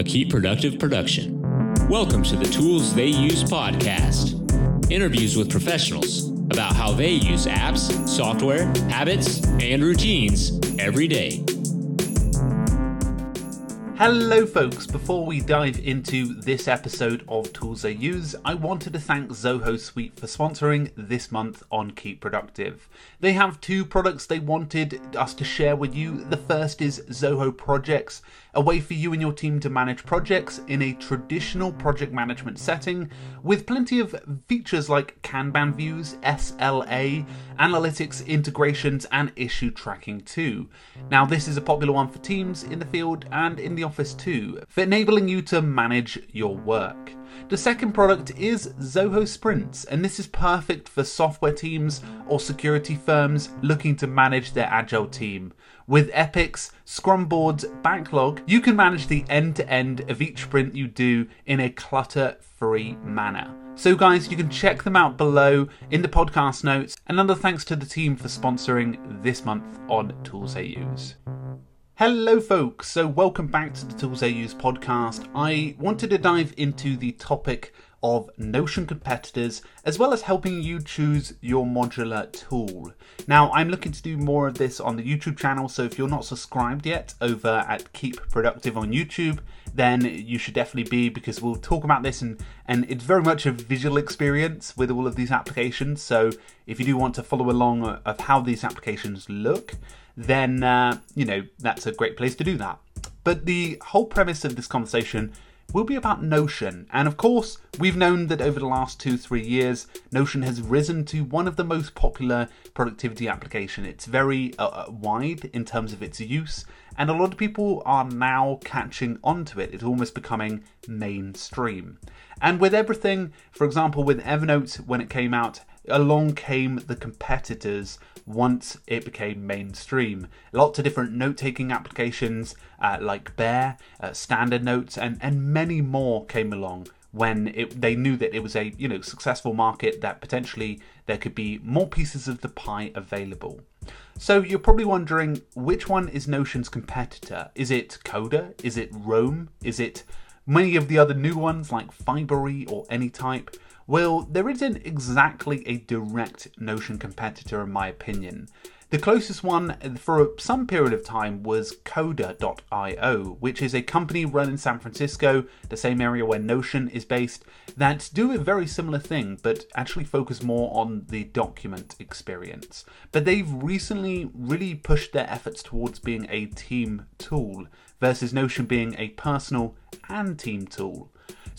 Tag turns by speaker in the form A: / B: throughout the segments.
A: a Keep Productive production. Welcome to the Tools They Use podcast. Interviews with professionals about how they use apps, software, habits, and routines every day.
B: Hello, folks. Before we dive into this episode of Tools They Use, I wanted to thank Zoho Suite for sponsoring this month on Keep Productive. They have two products they wanted us to share with you. The first is Zoho Projects, a way for you and your team to manage projects in a traditional project management setting with plenty of features like Kanban views, SLA, analytics integrations, and issue tracking too. Now, this is a popular one for teams in the field and in the Office too, for enabling you to manage your work. The second product is Zoho Sprints, and this is perfect for software teams or security firms looking to manage their agile team. With Epics, Scrum boards, backlog, you can manage the end to end of each sprint you do in a clutter free manner. So, guys, you can check them out below in the podcast notes. Another thanks to the team for sponsoring this month on Tools They Use. Hello, folks. So, welcome back to the Tools They Use podcast. I wanted to dive into the topic of Notion competitors as well as helping you choose your modular tool. Now, I'm looking to do more of this on the YouTube channel, so if you're not subscribed yet over at Keep Productive on YouTube, then you should definitely be because we'll talk about this and, and it's very much a visual experience with all of these applications. So, if you do want to follow along of how these applications look, then uh, you know that's a great place to do that. But the whole premise of this conversation will be about Notion. And of course, we've known that over the last two, three years, Notion has risen to one of the most popular productivity application. It's very uh, uh wide in terms of its use, and a lot of people are now catching onto it. It's almost becoming mainstream. And with everything, for example, with Evernote when it came out, along came the competitors once it became mainstream. Lots of different note taking applications uh, like Bear, uh, Standard Notes, and, and many more came along when it, they knew that it was a you know successful market that potentially there could be more pieces of the pie available. So you're probably wondering which one is Notion's competitor? Is it Coda? Is it Roam? Is it many of the other new ones like Fibery or Anytype? Well, there isn't exactly a direct Notion competitor, in my opinion. The closest one for some period of time was Coda.io, which is a company run in San Francisco, the same area where Notion is based, that do a very similar thing, but actually focus more on the document experience. But they've recently really pushed their efforts towards being a team tool versus Notion being a personal and team tool.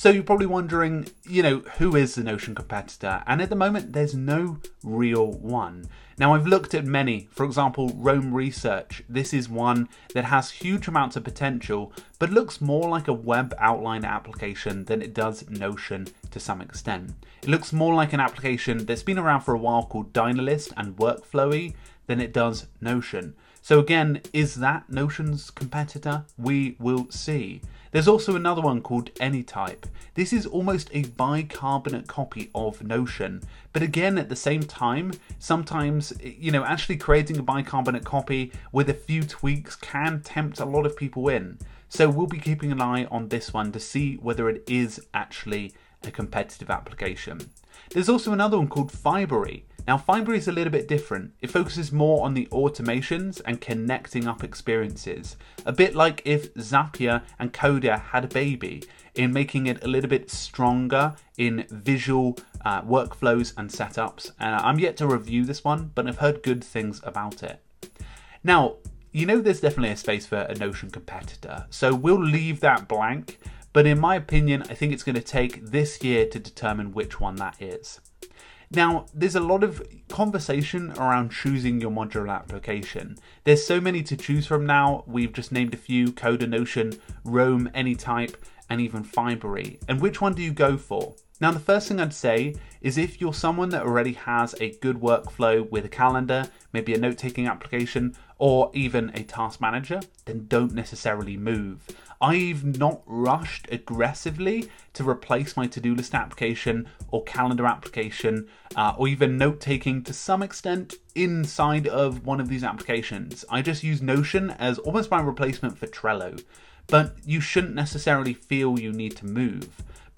B: So you're probably wondering, you know, who is the Notion competitor? And at the moment, there's no real one. Now, I've looked at many. For example, Roam Research. This is one that has huge amounts of potential, but looks more like a web outline application than it does Notion to some extent. It looks more like an application that's been around for a while called Dynalist and Workflowy than it does Notion. So, again, is that Notion's competitor? We will see. There's also another one called Anytype. This is almost a bicarbonate copy of Notion, but again, at the same time, sometimes, you know, actually creating a bicarbonate copy with a few tweaks can tempt a lot of people in. So we'll be keeping an eye on this one to see whether it is actually a competitive application. There's also another one called Fibery. Now, Fibery is a little bit different. It focuses more on the automations and connecting up experiences. A bit like if Zapier and Coda had a baby, in making it a little bit stronger in visual uh, workflows and setups. Uh, I'm yet to review this one, but I've heard good things about it. Now, you know there's definitely a space for a Notion competitor, so we'll leave that blank, but in my opinion, I think it's going to take this year to determine which one that is. Now, there's a lot of conversation around choosing your modular application. There's so many to choose from now. We've just named a few Coda, Notion, Roam, Anytype, and even Fibery. And which one do you go for? Now, the first thing I'd say is if you're someone that already has a good workflow with a calendar, maybe a note taking application, or even a task manager, then don't necessarily move. I've not rushed aggressively to replace my to do list application or calendar application uh, or even note taking to some extent inside of one of these applications. I just use Notion as almost my replacement for Trello. but you shouldn't necessarily feel you need to move.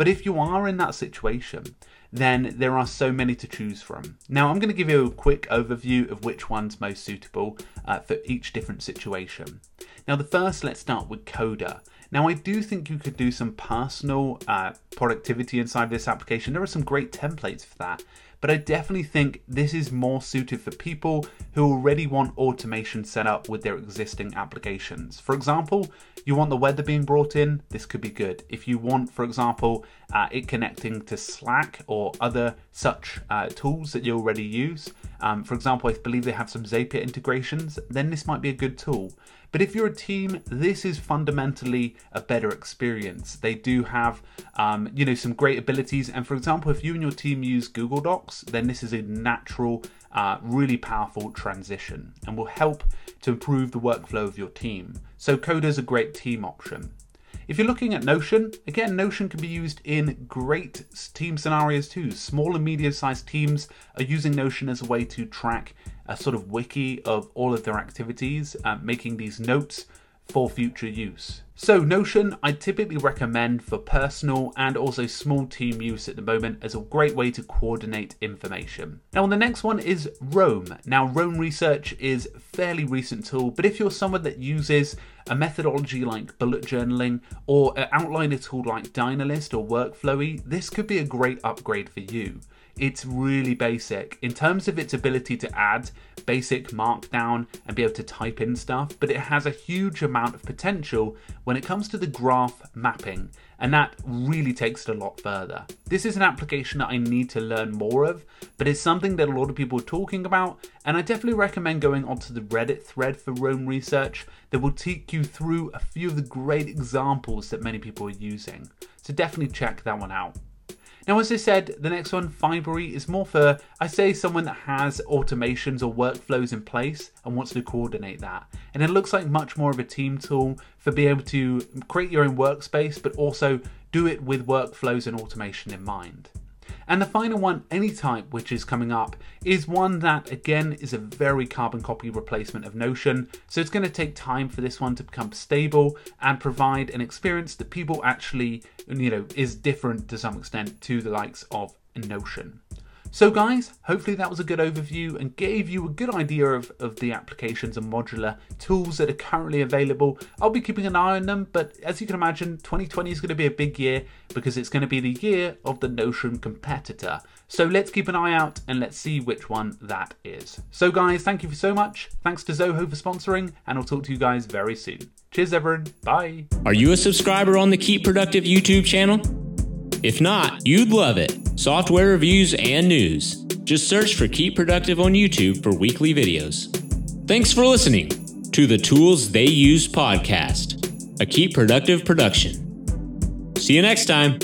B: But if you are in that situation, then there are so many to choose from. Now, I'm going to give you a quick overview of which one's most suitable uh, for each different situation. Now, the first, let's start with Coda. Now, I do think you could do some personal uh, productivity inside this application. There are some great templates for that, but I definitely think this is more suited for people who already want automation set up with their existing applications. For example, you want the weather being brought in, this could be good. If you want, for example, uh, it connecting to Slack or other such uh, tools that you already use, um, for example, I believe they have some Zapier integrations, then this might be a good tool. But if you're a team, this is fundamentally a better experience. They do have, um, you know, some great abilities. And for example, if you and your team use Google Docs, then this is a natural, uh, really powerful transition and will help to improve the workflow of your team. So Coda is a great team option. If you're looking at Notion, again, Notion can be used in great team scenarios too. Small and medium sized teams are using Notion as a way to track a sort of wiki of all of their activities, uh, making these notes for future use. So, Notion I typically recommend for personal and also small team use at the moment as a great way to coordinate information. Now, the next one is Roam. Now, Roam Research is fairly recent tool, but if you're someone that uses a methodology like bullet journaling or an outliner tool like Dynalist or Workflowy, this could be a great upgrade for you. It's really basic in terms of its ability to add basic markdown and be able to type in stuff, but it has a huge amount of potential when it comes to the graph mapping, and that really takes it a lot further. This is an application that I need to learn more of, but it's something that a lot of people are talking about, and I definitely recommend going onto the Reddit thread for Roam Research that will take you through a few of the great examples that many people are using. So definitely check that one out. Now, as I said, the next one, Fibery, is more for, I say, someone that has automations or workflows in place and wants to coordinate that. And it looks like much more of a team tool for being able to create your own workspace, but also do it with workflows and automation in mind. And the final one, Anytype, which is coming up, is one that again is a very carbon copy replacement of Notion. So it's going to take time for this one to become stable and provide an experience that people actually, you know, is different to some extent to the likes of Notion. So, guys, hopefully that was a good overview and gave you a good idea of, of the applications and modular tools that are currently available. I'll be keeping an eye on them, but as you can imagine, 2020 is going to be a big year because it's going to be the year of the Notion competitor. So, let's keep an eye out and let's see which one that is. So, guys, thank you for so much. Thanks to Zoho for sponsoring, and I'll talk to you guys very soon. Cheers, everyone. Bye.
A: Are you a subscriber on the Keep Productive YouTube channel? If not, you'd love it. Software reviews and news. Just search for Keep Productive on YouTube for weekly videos. Thanks for listening to the Tools They Use podcast, a Keep Productive production. See you next time.